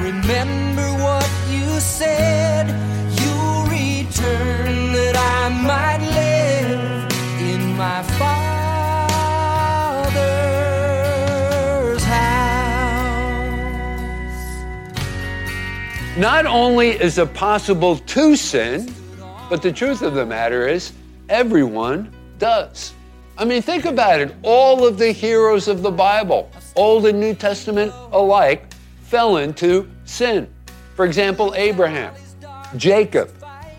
Remember what you said. You'll return that I might live in my Father's house. Not only is it possible to sin, but the truth of the matter is, everyone does. I mean, think about it. All of the heroes of the Bible, Old and New Testament alike, fell into sin. For example, Abraham, Jacob,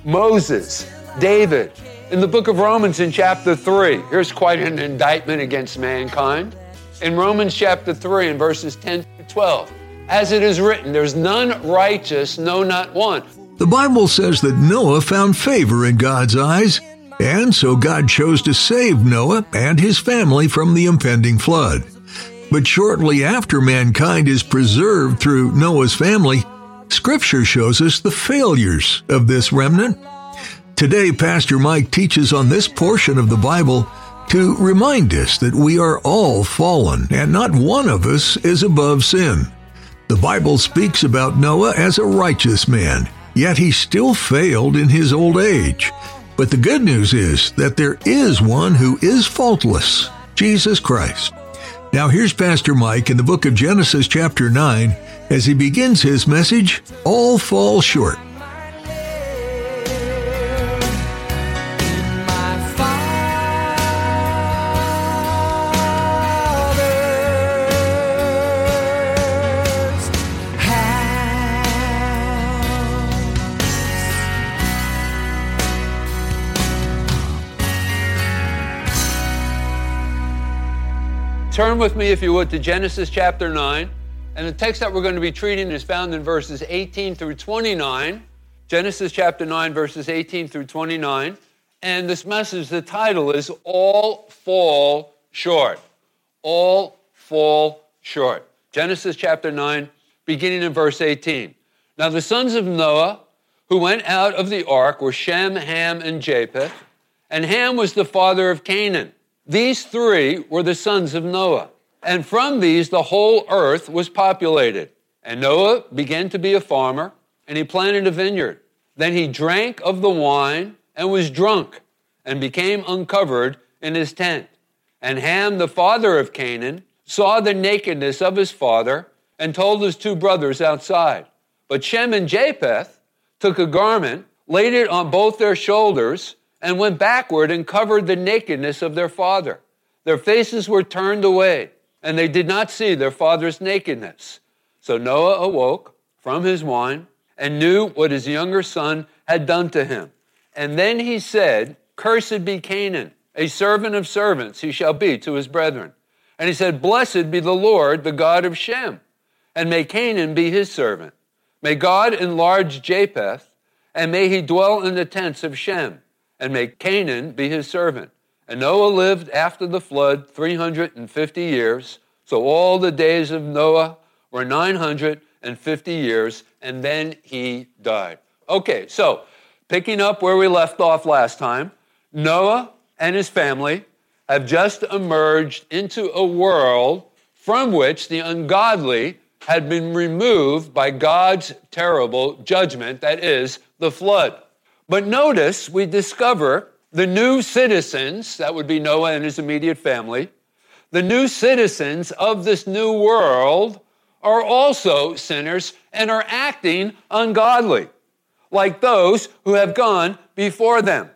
Moses, David. In the book of Romans, in chapter 3, here's quite an indictment against mankind. In Romans chapter 3, in verses 10 to 12, as it is written, there's none righteous, no, not one. The Bible says that Noah found favor in God's eyes, and so God chose to save Noah and his family from the impending flood. But shortly after mankind is preserved through Noah's family, Scripture shows us the failures of this remnant. Today, Pastor Mike teaches on this portion of the Bible to remind us that we are all fallen and not one of us is above sin. The Bible speaks about Noah as a righteous man, yet he still failed in his old age. But the good news is that there is one who is faultless Jesus Christ. Now, here's Pastor Mike in the book of Genesis, chapter 9, as he begins his message All Fall Short. Turn with me, if you would, to Genesis chapter 9. And the text that we're going to be treating is found in verses 18 through 29. Genesis chapter 9, verses 18 through 29. And this message, the title is All Fall Short. All Fall Short. Genesis chapter 9, beginning in verse 18. Now the sons of Noah who went out of the ark were Shem, Ham, and Japheth. And Ham was the father of Canaan. These three were the sons of Noah. And from these, the whole earth was populated. And Noah began to be a farmer, and he planted a vineyard. Then he drank of the wine and was drunk, and became uncovered in his tent. And Ham, the father of Canaan, saw the nakedness of his father, and told his two brothers outside. But Shem and Japheth took a garment, laid it on both their shoulders, and went backward and covered the nakedness of their father. Their faces were turned away, and they did not see their father's nakedness. So Noah awoke from his wine and knew what his younger son had done to him. And then he said, Cursed be Canaan, a servant of servants he shall be to his brethren. And he said, Blessed be the Lord, the God of Shem, and may Canaan be his servant. May God enlarge Japheth, and may he dwell in the tents of Shem, and may Canaan be his servant. And Noah lived after the flood 350 years. So all the days of Noah were 950 years, and then he died. Okay, so picking up where we left off last time, Noah and his family have just emerged into a world from which the ungodly had been removed by God's terrible judgment, that is, the flood. But notice we discover the new citizens, that would be Noah and his immediate family, the new citizens of this new world are also sinners and are acting ungodly, like those who have gone before them.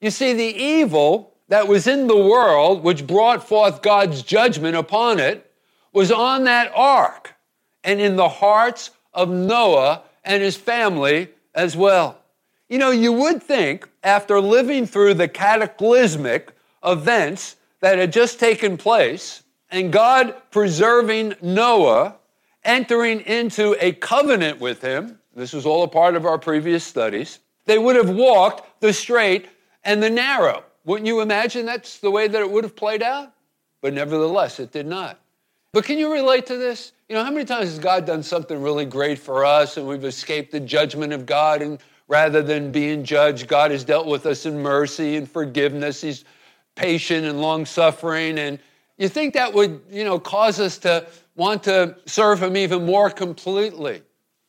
You see, the evil that was in the world, which brought forth God's judgment upon it, was on that ark and in the hearts of Noah and his family as well. You know, you would think after living through the cataclysmic events that had just taken place and God preserving Noah entering into a covenant with him, this was all a part of our previous studies, they would have walked the straight and the narrow. Wouldn't you imagine that's the way that it would have played out? But nevertheless, it did not. But can you relate to this? You know, how many times has God done something really great for us and we've escaped the judgment of God and rather than being judged, God has dealt with us in mercy and forgiveness. He's patient and long suffering and you think that would, you know, cause us to want to serve him even more completely,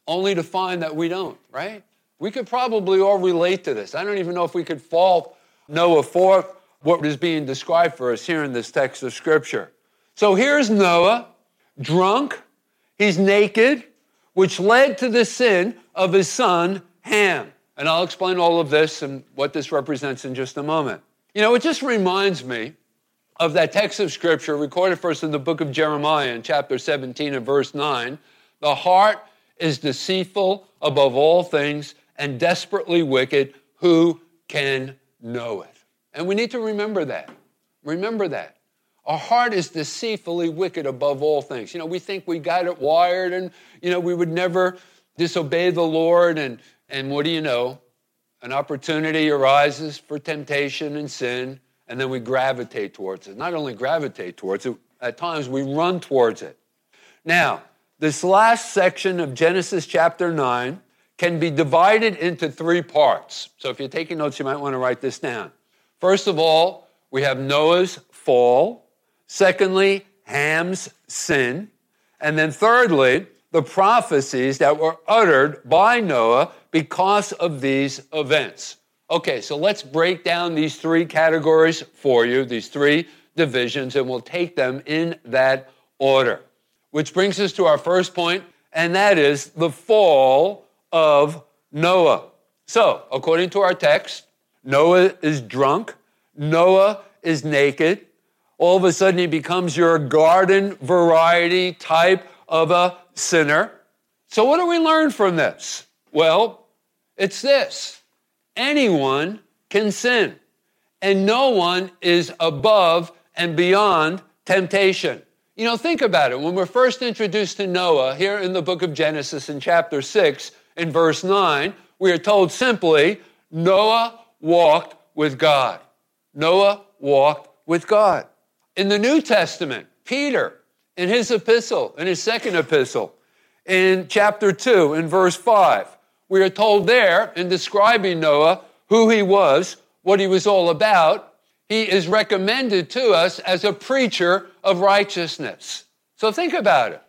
only to find that we don't, right? We could probably all relate to this. I don't even know if we could fault Noah for what is being described for us here in this text of Scripture. So here's Noah, drunk, he's naked, which led to the sin of his son Ham. And I'll explain all of this and what this represents in just a moment. You know, it just reminds me of that text of Scripture recorded us in the book of Jeremiah in chapter 17 and verse 9. The heart is deceitful above all things and desperately wicked. Who can know it? And we need to remember that. Remember that. Our heart is deceitfully wicked above all things. You know, we think we got it wired and, you know, we would never disobey the Lord. And, and what do you know? An opportunity arises for temptation and sin, and then we gravitate towards it. Not only gravitate towards it, at times we run towards it. Now, this last section of Genesis chapter 9 can be divided into three parts. So if you're taking notes, you might want to write this down. First of all, we have Noah's fall. Secondly, Ham's sin. And then thirdly, the prophecies that were uttered by Noah because of these events. Okay, so let's break down these three categories for you, these three divisions, and we'll take them in that order. Which brings us to our first point, and that is the fall of Noah. So, according to our text, Noah is drunk, Noah is naked, all of a sudden he becomes your garden variety type of a sinner. So, what do we learn from this? Well, it's this anyone can sin, and no one is above and beyond temptation. You know, think about it. When we're first introduced to Noah here in the book of Genesis in chapter 6, in verse 9, we are told simply Noah walked with God. Noah walked with God. In the New Testament, Peter, in his epistle, in his second epistle, in chapter 2, in verse 5, we are told there, in describing Noah, who he was, what he was all about, he is recommended to us as a preacher of righteousness. So think about it.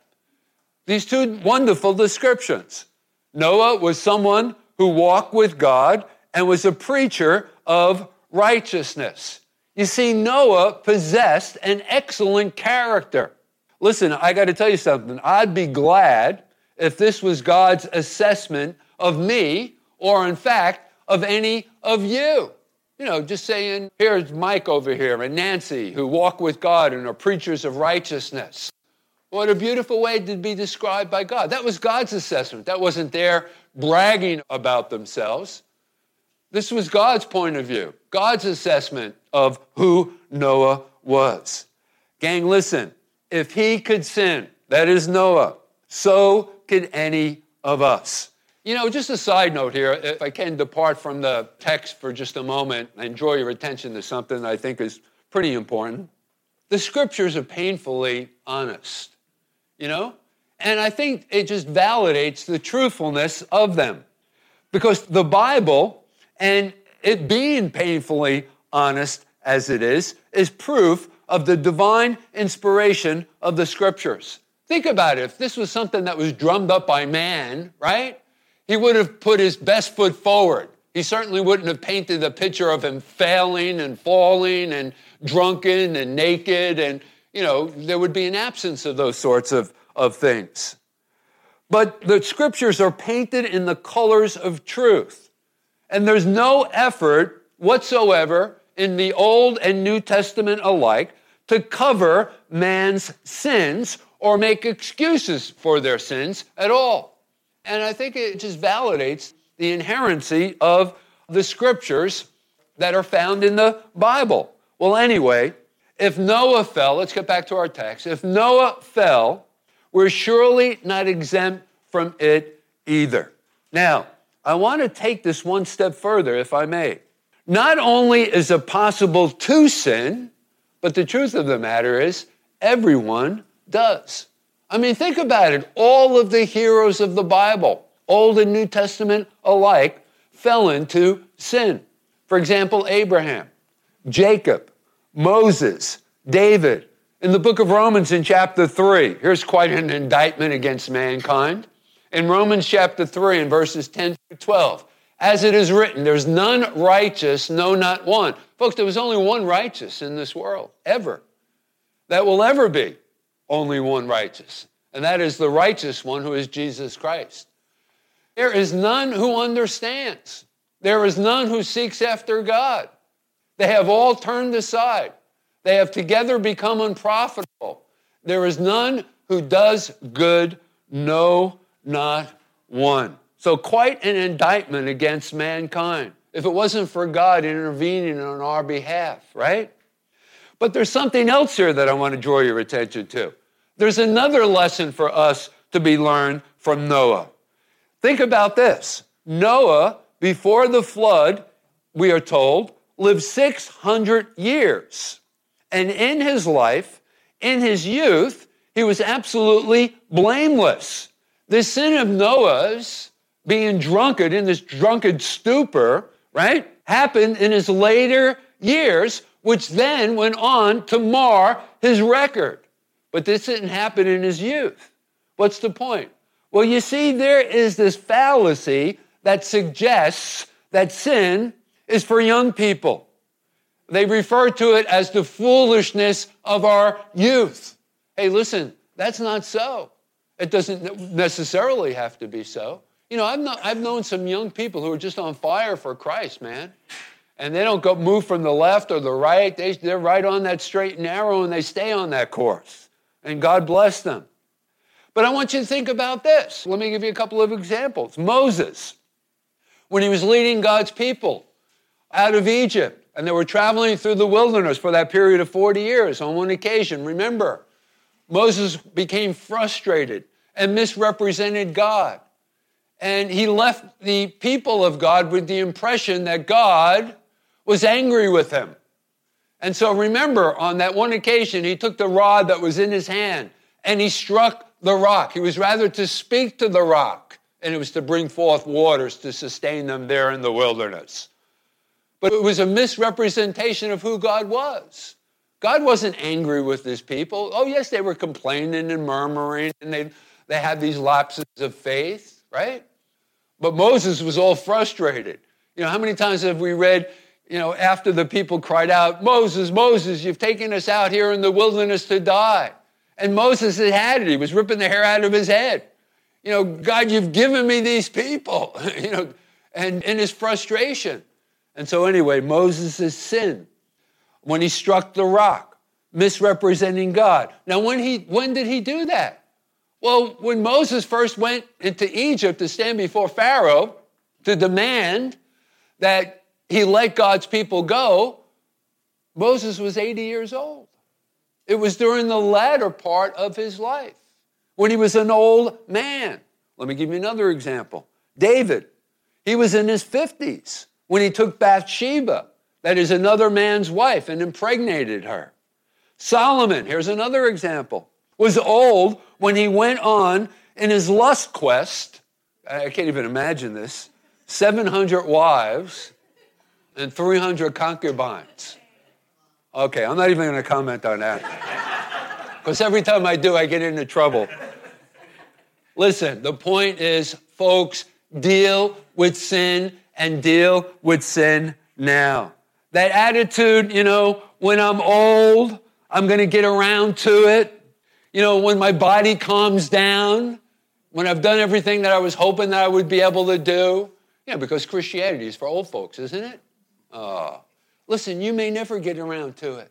These two wonderful descriptions. Noah was someone who walked with God and was a preacher of righteousness. You see, Noah possessed an excellent character. Listen, I got to tell you something. I'd be glad if this was God's assessment of me, or in fact, of any of you. You know, just saying, here's Mike over here and Nancy who walk with God and are preachers of righteousness. What a beautiful way to be described by God. That was God's assessment. That wasn't their bragging about themselves. This was God's point of view, God's assessment of who Noah was. Gang, listen, if he could sin, that is Noah, so could any of us. You know, just a side note here, if I can depart from the text for just a moment and draw your attention to something I think is pretty important. The scriptures are painfully honest, you know? And I think it just validates the truthfulness of them. Because the Bible and it being painfully honest as it is, is proof of the divine inspiration of the scriptures. Think about it. If this was something that was drummed up by man, right? He would have put his best foot forward. He certainly wouldn't have painted the picture of him failing and falling and drunken and naked. And, you know, there would be an absence of those sorts of, of things. But the scriptures are painted in the colors of truth. And there's no effort whatsoever in the Old and New Testament alike to cover man's sins or make excuses for their sins at all. And I think it just validates the inerrancy of the scriptures that are found in the Bible. Well, anyway, if Noah fell, let's get back to our text. If Noah fell, we're surely not exempt from it either. Now, I want to take this one step further, if I may. Not only is it possible to sin, but the truth of the matter is, everyone does. I mean, think about it. All of the heroes of the Bible, Old and New Testament alike, fell into sin. For example, Abraham, Jacob, Moses, David. In the book of Romans, in chapter 3, here's quite an indictment against mankind. In Romans chapter 3, in verses 10 through 12, as it is written, there's none righteous, no, not one. Folks, there was only one righteous in this world, ever. That will ever be only one righteous, and that is the righteous one who is Jesus Christ. There is none who understands. There is none who seeks after God. They have all turned aside. They have together become unprofitable. There is none who does good, no, not one. So, quite an indictment against mankind. If it wasn't for God intervening on our behalf, right? But there's something else here that I want to draw your attention to. There's another lesson for us to be learned from Noah. Think about this Noah, before the flood, we are told, lived 600 years. And in his life, in his youth, he was absolutely blameless. The sin of Noah's being drunkard in this drunkard stupor, right, happened in his later years, which then went on to mar his record. But this didn't happen in his youth. What's the point? Well, you see, there is this fallacy that suggests that sin is for young people. They refer to it as the foolishness of our youth. Hey, listen, that's not so. It doesn't necessarily have to be so. You know, I've, not, I've known some young people who are just on fire for Christ, man. And they don't go move from the left or the right. They, they're right on that straight and narrow and they stay on that course. And God bless them. But I want you to think about this. Let me give you a couple of examples. Moses, when he was leading God's people out of Egypt, and they were traveling through the wilderness for that period of 40 years on one occasion, remember, Moses became frustrated and misrepresented God. And he left the people of God with the impression that God was angry with him. And so remember, on that one occasion, he took the rod that was in his hand and he struck the rock. He was rather to speak to the rock, and it was to bring forth waters to sustain them there in the wilderness. But it was a misrepresentation of who God was. God wasn't angry with his people. Oh, yes, they were complaining and murmuring, and they, they had these lapses of faith, right? But Moses was all frustrated. You know, how many times have we read, you know, after the people cried out, Moses, Moses, you've taken us out here in the wilderness to die. And Moses had had it. He was ripping the hair out of his head. You know, God, you've given me these people, you know, and in his frustration. And so, anyway, Moses' sin when he struck the rock, misrepresenting God. Now, when, he, when did he do that? Well, when Moses first went into Egypt to stand before Pharaoh to demand that he let God's people go, Moses was 80 years old. It was during the latter part of his life when he was an old man. Let me give you another example. David, he was in his 50s when he took Bathsheba, that is another man's wife, and impregnated her. Solomon, here's another example was old when he went on in his lust quest. I can't even imagine this 700 wives and 300 concubines. Okay, I'm not even going to comment on that. Because every time I do, I get into trouble. Listen, the point is, folks, deal with sin and deal with sin now. That attitude, you know, when I'm old, I'm going to get around to it you know, when my body calms down, when I've done everything that I was hoping that I would be able to do. Yeah, because Christianity is for old folks, isn't it? Uh, listen, you may never get around to it.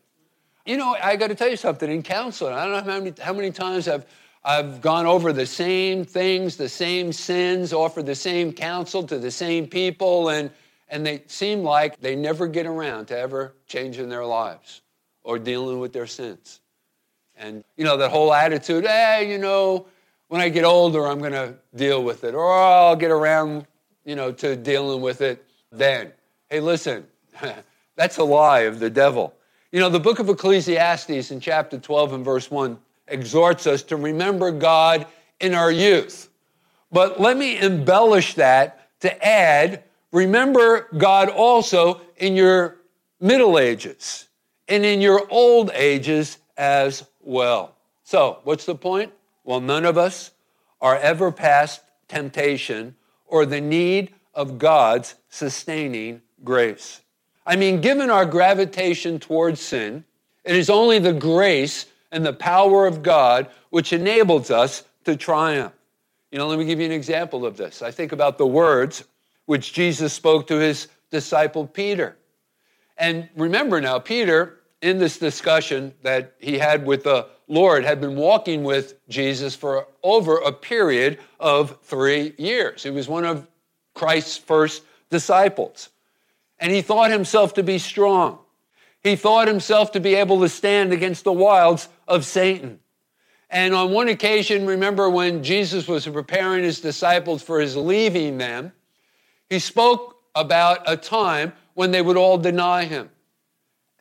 You know, I got to tell you something. In counseling, I don't know how many, how many times I've, I've gone over the same things, the same sins, offered the same counsel to the same people, and, and they seem like they never get around to ever changing their lives or dealing with their sins. And, you know, that whole attitude, hey, you know, when I get older, I'm going to deal with it, or I'll get around, you know, to dealing with it then. Hey, listen, that's a lie of the devil. You know, the book of Ecclesiastes in chapter 12 and verse 1 exhorts us to remember God in our youth. But let me embellish that to add remember God also in your middle ages and in your old ages as well. So, what's the point? Well, none of us are ever past temptation or the need of God's sustaining grace. I mean, given our gravitation towards sin, it is only the grace and the power of God which enables us to triumph. You know, let me give you an example of this. I think about the words which Jesus spoke to his disciple Peter. And remember now, Peter, in this discussion that he had with the Lord, had been walking with Jesus for over a period of three years. He was one of Christ's first disciples. And he thought himself to be strong. He thought himself to be able to stand against the wiles of Satan. And on one occasion, remember when Jesus was preparing his disciples for his leaving them, he spoke about a time when they would all deny him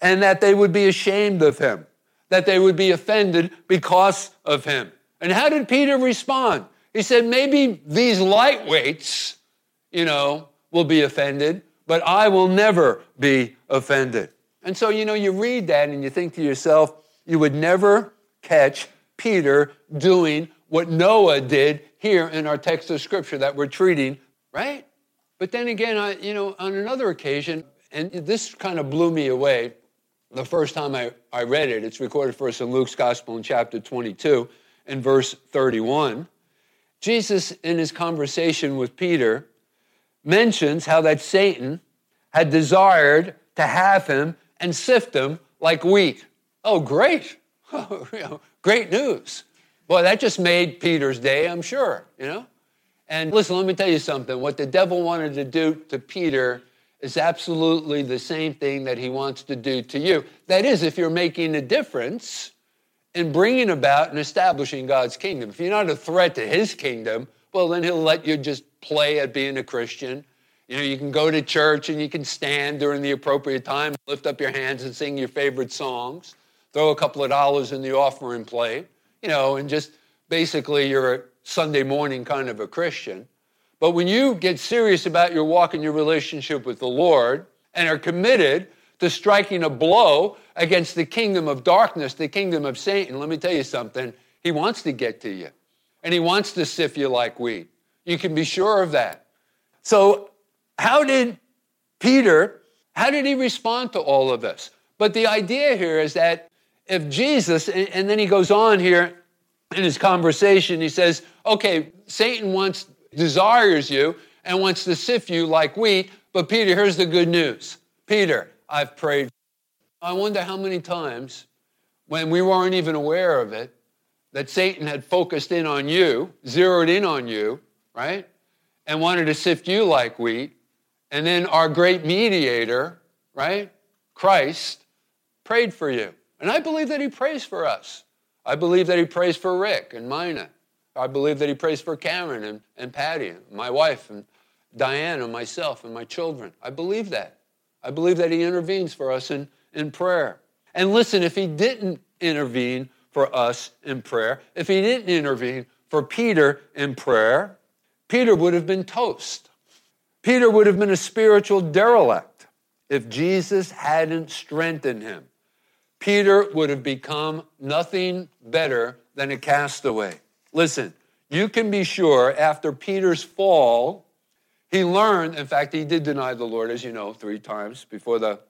and that they would be ashamed of him, that they would be offended because of him. And how did Peter respond? He said, maybe these lightweights, you know, will be offended, but I will never be offended. And so, you know, you read that and you think to yourself, you would never catch Peter doing what Noah did here in our text of scripture that we're treating, right? But then again, I, you know, on another occasion, and this kind of blew me away the first time I, I read it. It's recorded for us in Luke's Gospel in chapter 22 and verse 31. Jesus, in his conversation with Peter, mentions how that Satan had desired to have him and sift him like wheat. Oh, great. Great news. Boy, that just made Peter's day, I'm sure, you know? And listen, let me tell you something. What the devil wanted to do to Peter is absolutely the same thing that he wants to do to you. That is, if you're making a difference in bringing about and establishing God's kingdom. If you're not a threat to his kingdom, well, then he'll let you just play at being a Christian. You know, you can go to church and you can stand during the appropriate time, lift up your hands and sing your favorite songs throw a couple of dollars in the offering plate, you know, and just basically you're a Sunday morning kind of a Christian. But when you get serious about your walk and your relationship with the Lord and are committed to striking a blow against the kingdom of darkness, the kingdom of Satan, let me tell you something. He wants to get to you, and he wants to sift you like wheat. You can be sure of that. So, how did Peter, how did he respond to all of this? But the idea here is that if Jesus, and then he goes on here in his conversation, he says, okay, Satan wants, desires you and wants to sift you like wheat, but Peter, here's the good news. Peter, I've prayed. I wonder how many times when we weren't even aware of it, that Satan had focused in on you, zeroed in on you, right? And wanted to sift you like wheat. And then our great mediator, right? Christ, prayed for you. And I believe that he prays for us. I believe that he prays for Rick and Mina. I believe that he prays for Cameron and, and Patty, and my wife, and Diane, and myself, and my children. I believe that. I believe that he intervenes for us in, in prayer. And listen, if he didn't intervene for us in prayer, if he didn't intervene for Peter in prayer, Peter would have been toast. Peter would have been a spiritual derelict if Jesus hadn't strengthened him. Peter would have become nothing better than a castaway. Listen, you can be sure after Peter's fall, he learned, in fact, he did deny the Lord, as you know, three times before the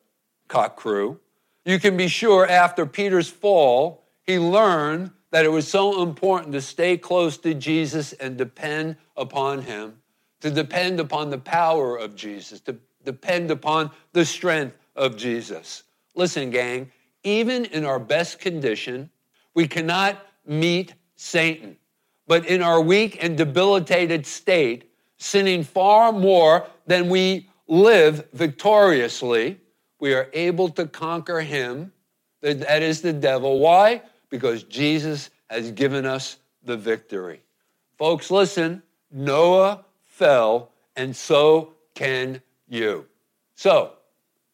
cock crew. You can be sure after Peter's fall, he learned that it was so important to stay close to Jesus and depend upon him, to depend upon the power of Jesus, to depend upon the strength of Jesus. Listen, gang, even in our best condition, we cannot meet Satan. But in our weak and debilitated state, sinning far more than we live victoriously, we are able to conquer him. That is the devil. Why? Because Jesus has given us the victory. Folks, listen Noah fell, and so can you. So,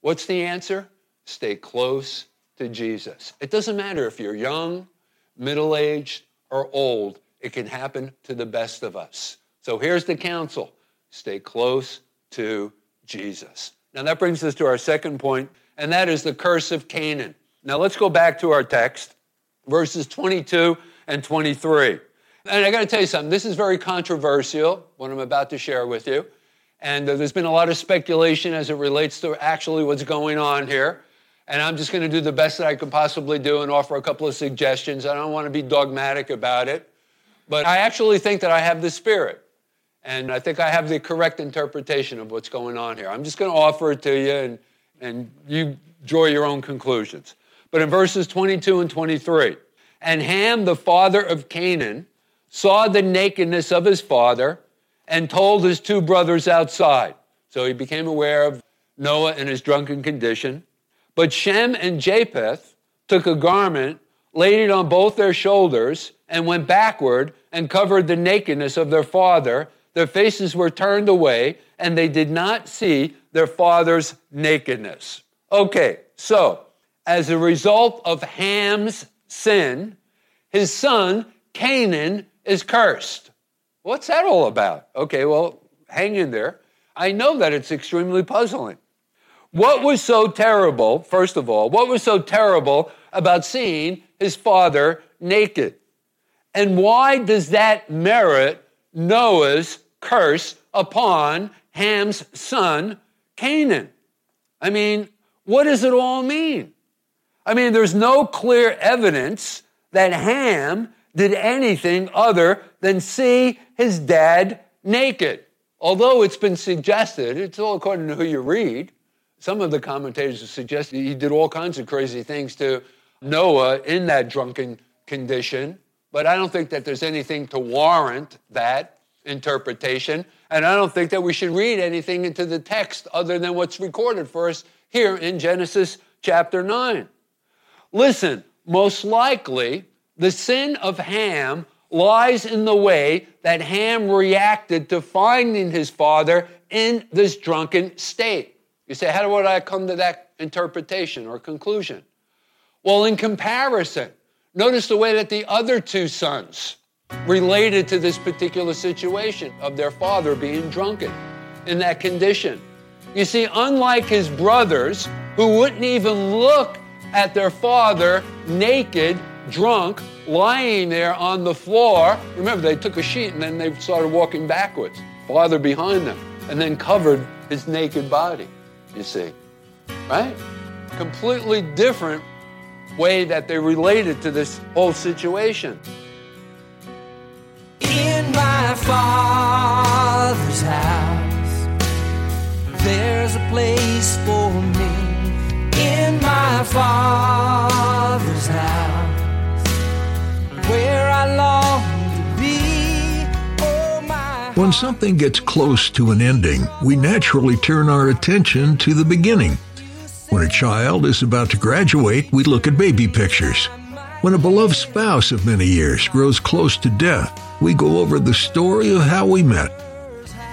what's the answer? Stay close to Jesus. It doesn't matter if you're young, middle aged, or old, it can happen to the best of us. So, here's the counsel stay close to Jesus. Now, that brings us to our second point, and that is the curse of Canaan. Now, let's go back to our text, verses 22 and 23. And I got to tell you something, this is very controversial, what I'm about to share with you. And uh, there's been a lot of speculation as it relates to actually what's going on here. And I'm just going to do the best that I can possibly do and offer a couple of suggestions. I don't want to be dogmatic about it. But I actually think that I have the Spirit. And I think I have the correct interpretation of what's going on here. I'm just going to offer it to you and, and you draw your own conclusions. But in verses 22 and 23, and Ham, the father of Canaan, saw the nakedness of his father and told his two brothers outside. So he became aware of Noah in his drunken condition. But Shem and Japheth took a garment, laid it on both their shoulders, and went backward and covered the nakedness of their father. Their faces were turned away, and they did not see their father's nakedness. Okay, so as a result of Ham's sin, his son Canaan is cursed. What's that all about? Okay, well, hang in there. I know that it's extremely puzzling. What was so terrible, first of all, what was so terrible about seeing his father naked? And why does that merit Noah's curse upon Ham's son, Canaan? I mean, what does it all mean? I mean, there's no clear evidence that Ham did anything other than see his dad naked. Although it's been suggested, it's all according to who you read, some of the commentators have suggested he did all kinds of crazy things to Noah in that drunken condition, but I don't think that there's anything to warrant that interpretation. And I don't think that we should read anything into the text other than what's recorded for us here in Genesis chapter 9. Listen, most likely the sin of Ham lies in the way that Ham reacted to finding his father in this drunken state. You say, how would I come to that interpretation or conclusion? Well, in comparison, notice the way that the other two sons related to this particular situation of their father being drunken in that condition. You see, unlike his brothers, who wouldn't even look at their father naked drunk, lying there on the floor. Remember, they took a sheet and then they started walking backwards, farther behind them, and then covered his naked body, you see. Right? Completely different way that they related to this whole situation. In my father's house, there's a place for me. In my father's house When something gets close to an ending, we naturally turn our attention to the beginning. When a child is about to graduate, we look at baby pictures. When a beloved spouse of many years grows close to death, we go over the story of how we met.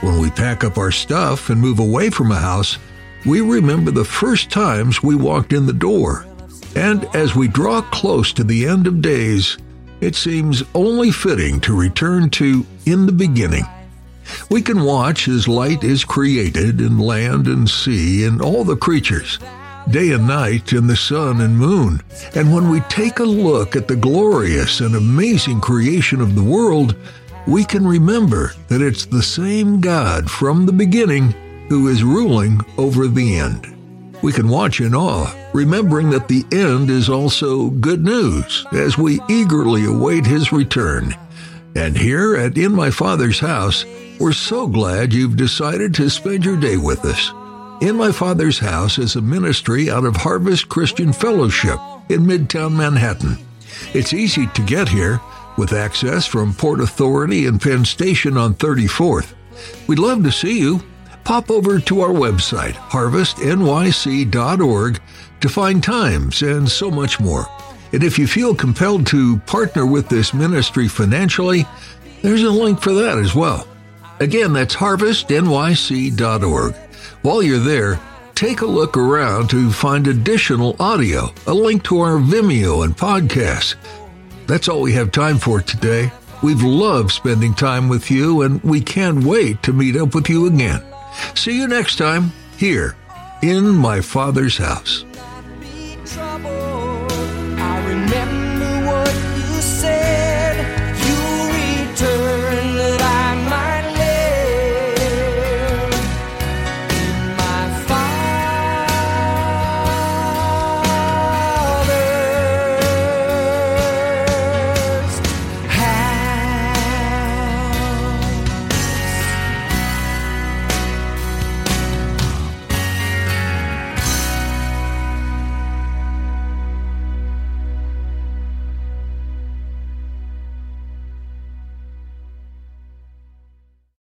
When we pack up our stuff and move away from a house, we remember the first times we walked in the door. And as we draw close to the end of days, it seems only fitting to return to in the beginning. We can watch as light is created in land and sea and all the creatures, day and night and the sun and moon. And when we take a look at the glorious and amazing creation of the world, we can remember that it's the same God from the beginning who is ruling over the end. We can watch in awe, remembering that the end is also good news as we eagerly await his return. And here at In My Father's House, we're so glad you've decided to spend your day with us. In My Father's House is a ministry out of Harvest Christian Fellowship in Midtown Manhattan. It's easy to get here with access from Port Authority and Penn Station on 34th. We'd love to see you pop over to our website, harvestnyc.org, to find times and so much more. And if you feel compelled to partner with this ministry financially, There's a link for that as well. Again, that's harvestnyc.org. While you're there, take a look around to find additional audio, a link to our Vimeo and podcasts. That's all we have time for today. We've loved spending time with you, and we can't wait to meet up with you again. See you next time here in my Father's house.